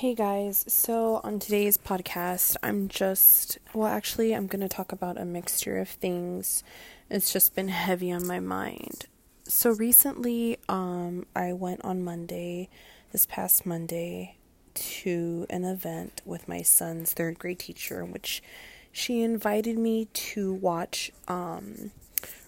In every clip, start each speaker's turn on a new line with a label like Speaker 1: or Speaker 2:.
Speaker 1: Hey guys, so on today's podcast, I'm just, well, actually, I'm going to talk about a mixture of things. It's just been heavy on my mind. So recently, um, I went on Monday, this past Monday, to an event with my son's third grade teacher, in which she invited me to watch um,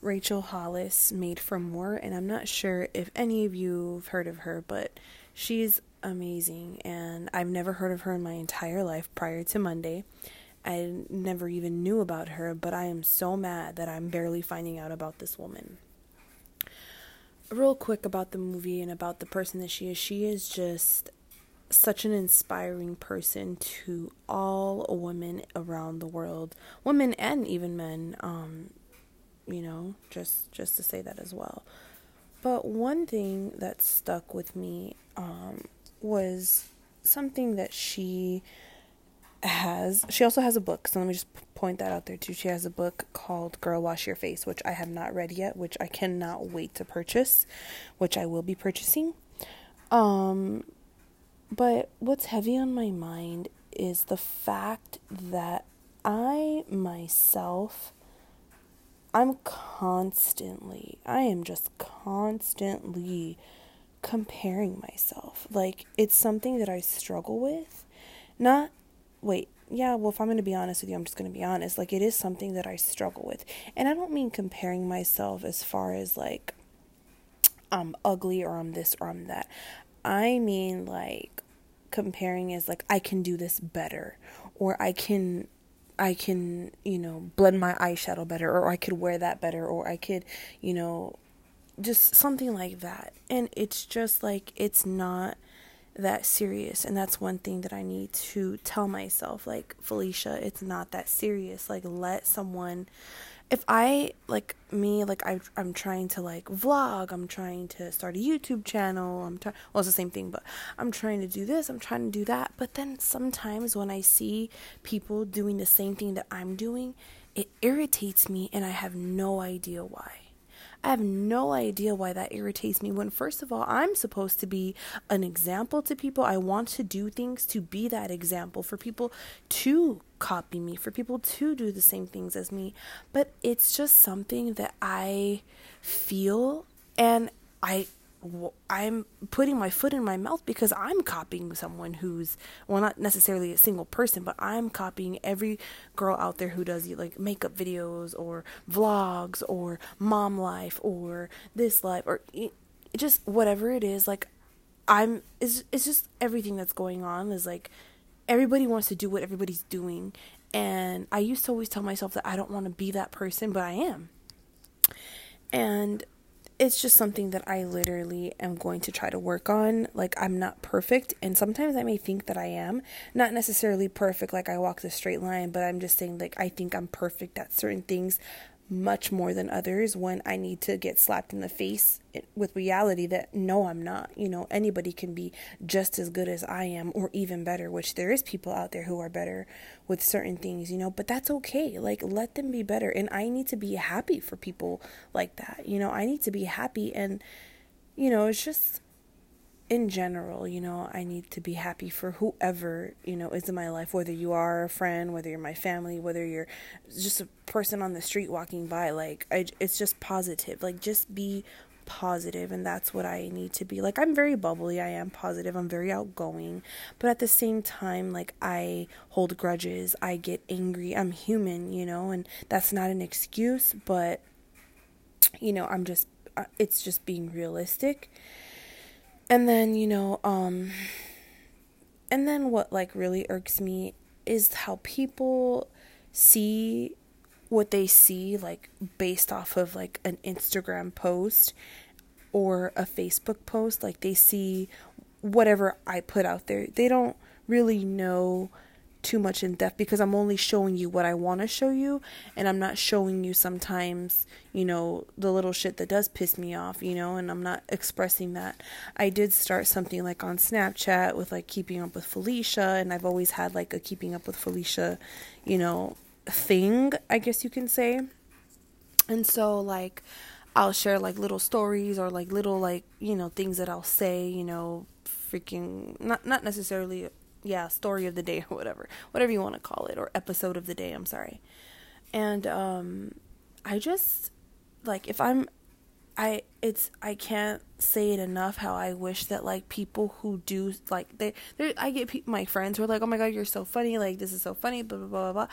Speaker 1: Rachel Hollis Made for More. And I'm not sure if any of you have heard of her, but she's amazing. And I've never heard of her in my entire life prior to Monday. I never even knew about her, but I am so mad that I'm barely finding out about this woman. Real quick about the movie and about the person that she is. She is just such an inspiring person to all women around the world, women and even men. Um, you know, just just to say that as well. But one thing that stuck with me um, was something that she has. She also has a book, so let me just point that out there too. She has a book called Girl Wash Your Face, which I have not read yet, which I cannot wait to purchase, which I will be purchasing. Um, but what's heavy on my mind is the fact that I myself I'm constantly, I am just constantly comparing myself. Like, it's something that I struggle with. Not, wait, yeah, well, if I'm going to be honest with you, I'm just going to be honest. Like, it is something that I struggle with. And I don't mean comparing myself as far as like, I'm ugly or I'm this or I'm that. I mean, like, comparing is like, I can do this better or I can I can, you know, blend my eyeshadow better, or I could wear that better, or I could, you know, just something like that. And it's just like, it's not that serious. And that's one thing that I need to tell myself like, Felicia, it's not that serious. Like, let someone if I like me like I I'm trying to like vlog, I'm trying to start a YouTube channel, I'm trying well it's the same thing, but I'm trying to do this, I'm trying to do that, but then sometimes when I see people doing the same thing that I'm doing, it irritates me and I have no idea why. I have no idea why that irritates me when, first of all, I'm supposed to be an example to people. I want to do things to be that example for people to copy me, for people to do the same things as me. But it's just something that I feel and I I'm putting my foot in my mouth because I'm copying someone who's well not necessarily a single person but I'm copying every girl out there who does like makeup videos or vlogs or mom life or this life or just whatever it is like I'm it's it's just everything that's going on is like everybody wants to do what everybody's doing. And I used to always tell myself that I don't want to be that person but I am. And it's just something that I literally am going to try to work on. Like, I'm not perfect, and sometimes I may think that I am. Not necessarily perfect, like I walk the straight line, but I'm just saying, like, I think I'm perfect at certain things much more than others when I need to get slapped in the face with reality that no, I'm not. You know, anybody can be just as good as I am or even better, which there is people out there who are better with certain things, you know, but that's okay. Like, let them be better. And I need to be happy for people like that. You know, I need to be happy. And, you know, it's just in general, you know, I need to be happy for whoever, you know, is in my life, whether you are a friend, whether you're my family, whether you're just a person on the street walking by. Like, I, it's just positive. Like, just be positive, and that's what I need to be. Like, I'm very bubbly, I am positive, I'm very outgoing, but at the same time, like, I hold grudges, I get angry, I'm human, you know, and that's not an excuse, but, you know, I'm just, uh, it's just being realistic and then, you know, um and then what like really irks me is how people see what they see like based off of like an Instagram post or a Facebook post like they see whatever I put out there. They don't really know too much in depth because I'm only showing you what I want to show you and I'm not showing you sometimes, you know, the little shit that does piss me off, you know, and I'm not expressing that. I did start something like on Snapchat with like keeping up with Felicia and I've always had like a keeping up with Felicia, you know, thing, I guess you can say. And so like I'll share like little stories or like little like, you know, things that I'll say, you know, freaking not not necessarily yeah, story of the day or whatever, whatever you want to call it, or episode of the day. I'm sorry. And um, I just like if I'm, I it's I can't say it enough how I wish that like people who do like they they I get pe- my friends who are like oh my god you're so funny like this is so funny blah blah blah blah.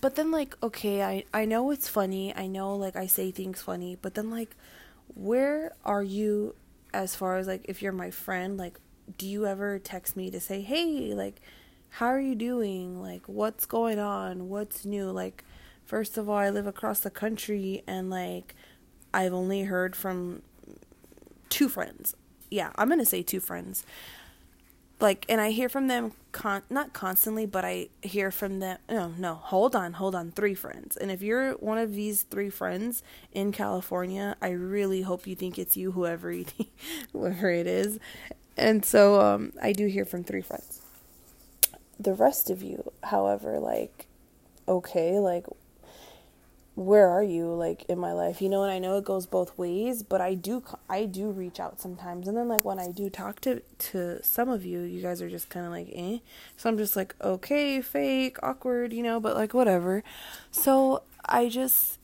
Speaker 1: But then like okay I I know it's funny I know like I say things funny but then like where are you as far as like if you're my friend like do you ever text me to say, hey, like, how are you doing? Like, what's going on? What's new? Like, first of all, I live across the country and, like, I've only heard from two friends. Yeah, I'm going to say two friends. Like, and I hear from them, con- not constantly, but I hear from them. No, no, hold on, hold on. Three friends. And if you're one of these three friends in California, I really hope you think it's you, whoever you think, whoever it is. And so um, I do hear from three friends. The rest of you, however, like, okay, like, where are you like in my life? You know and i know it goes both ways but i do i do reach out sometimes. And then like when i do talk to to some of you you guys are just kind of like eh. So i'm just like okay fake awkward you know but like whatever. So i just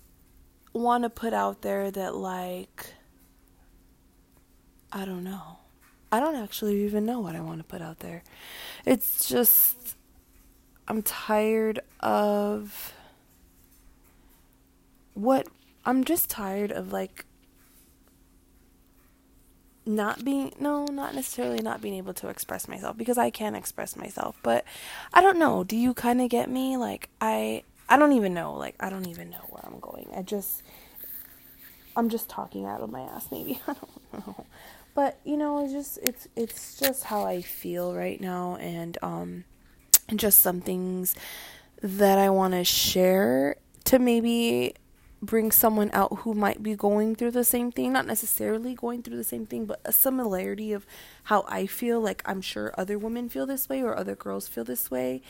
Speaker 1: want to put out there that like i don't know I don't actually even know what I want to put out there. It's just I'm tired of what I'm just tired of like not being no, not necessarily not being able to express myself because I can express myself, but I don't know. Do you kind of get me? Like I I don't even know. Like I don't even know where I'm going. I just I'm just talking out of my ass maybe. I don't know but you know it's just it's it's just how i feel right now and um just some things that i want to share to maybe bring someone out who might be going through the same thing not necessarily going through the same thing but a similarity of how i feel. Like i'm sure other women feel this way or other girls feel this way.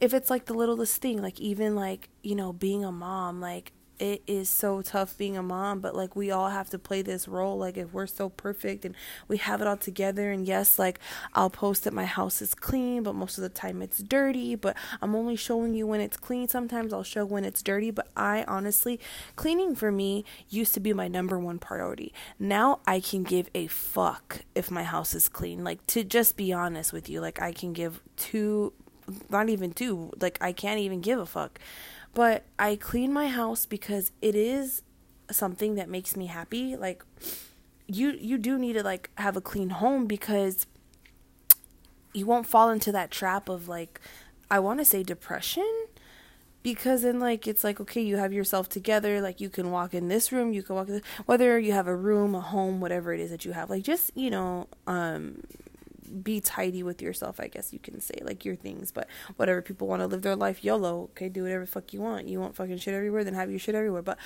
Speaker 1: If it's like the littlest thing like even like you know being a mom like it is so tough being a mom, but like we all have to play this role. Like if we're so perfect and we have it all together, and yes, like I'll post that my house is clean, but most of the time it's dirty. But I'm only showing you when it's clean. Sometimes I'll show when it's dirty, but I honestly, cleaning for me used to be my number one priority. Now I can give a fuck if my house is clean. Like to just be honest with you, like I can give two, not even two, like I can't even give a fuck but I clean my house because it is something that makes me happy. Like you you do need to like have a clean home because you won't fall into that trap of like I want to say depression because then like it's like okay you have yourself together like you can walk in this room you can walk in this, whether you have a room a home whatever it is that you have like just you know um be tidy with yourself, I guess you can say, like your things. But whatever people want to live their life YOLO, okay, do whatever fuck you want. You want fucking shit everywhere, then have your shit everywhere. But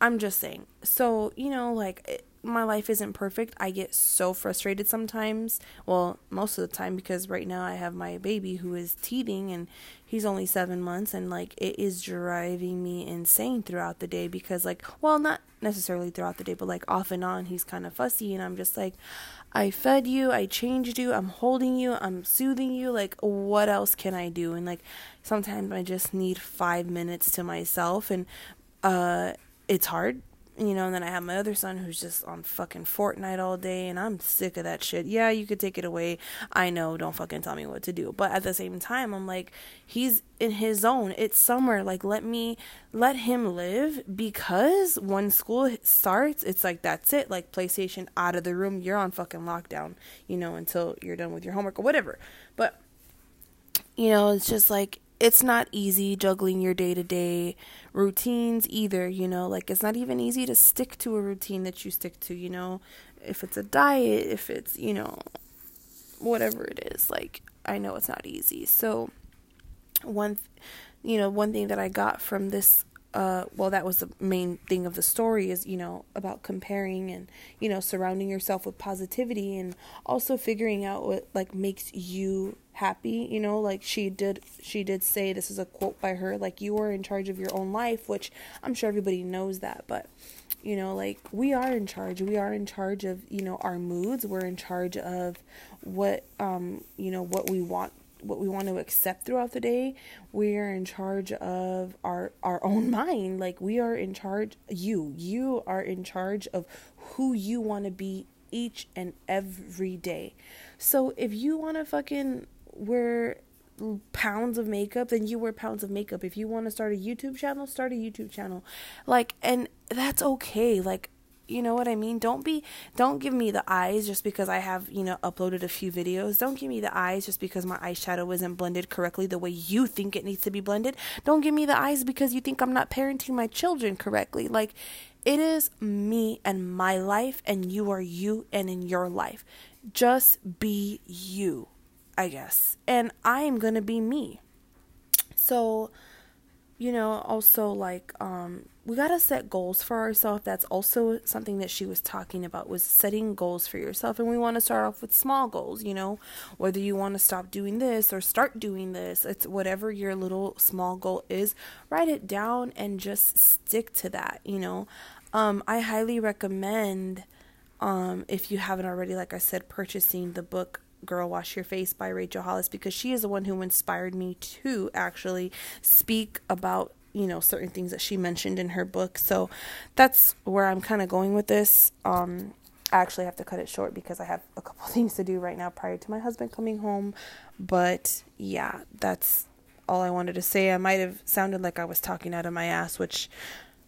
Speaker 1: I'm just saying. So, you know, like it, my life isn't perfect. I get so frustrated sometimes. Well, most of the time because right now I have my baby who is teething and he's only 7 months and like it is driving me insane throughout the day because like well, not necessarily throughout the day, but like off and on he's kind of fussy and I'm just like I fed you, I changed you, I'm holding you, I'm soothing you. Like, what else can I do? And like, sometimes I just need five minutes to myself, and uh, it's hard you know, and then I have my other son who's just on fucking Fortnite all day, and I'm sick of that shit. Yeah, you could take it away. I know, don't fucking tell me what to do. But at the same time, I'm like, he's in his zone. It's summer. Like, let me, let him live because when school starts, it's like, that's it. Like, PlayStation out of the room. You're on fucking lockdown, you know, until you're done with your homework or whatever. But, you know, it's just like, it's not easy juggling your day to day routines either, you know, like it's not even easy to stick to a routine that you stick to, you know, if it's a diet, if it's, you know, whatever it is, like I know it's not easy. So one you know, one thing that I got from this uh, well, that was the main thing of the story is, you know, about comparing and, you know, surrounding yourself with positivity and also figuring out what, like, makes you happy, you know, like she did, she did say, this is a quote by her, like, you are in charge of your own life, which I'm sure everybody knows that, but, you know, like, we are in charge. We are in charge of, you know, our moods. We're in charge of what, um, you know, what we want what we want to accept throughout the day. We are in charge of our our own mind. Like we are in charge you. You are in charge of who you want to be each and every day. So if you want to fucking wear pounds of makeup, then you wear pounds of makeup. If you want to start a YouTube channel, start a YouTube channel. Like and that's okay. Like you know what I mean? Don't be don't give me the eyes just because I have, you know, uploaded a few videos. Don't give me the eyes just because my eyeshadow isn't blended correctly the way you think it needs to be blended. Don't give me the eyes because you think I'm not parenting my children correctly. Like it is me and my life and you are you and in your life. Just be you, I guess. And I am going to be me. So, you know, also like um we got to set goals for ourselves. That's also something that she was talking about was setting goals for yourself. And we want to start off with small goals, you know, whether you want to stop doing this or start doing this. It's whatever your little small goal is, write it down and just stick to that, you know. Um, I highly recommend, um, if you haven't already, like I said, purchasing the book Girl Wash Your Face by Rachel Hollis because she is the one who inspired me to actually speak about you know certain things that she mentioned in her book. So that's where i'm kind of going with this. Um i actually have to cut it short because i have a couple things to do right now prior to my husband coming home. But yeah that's all i wanted to say. I might have sounded like i was talking out of my ass which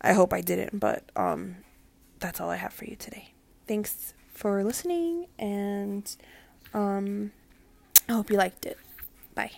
Speaker 1: i hope i didn't but um that's all i have for you today. Thanks for listening and um i hope you liked it. Bye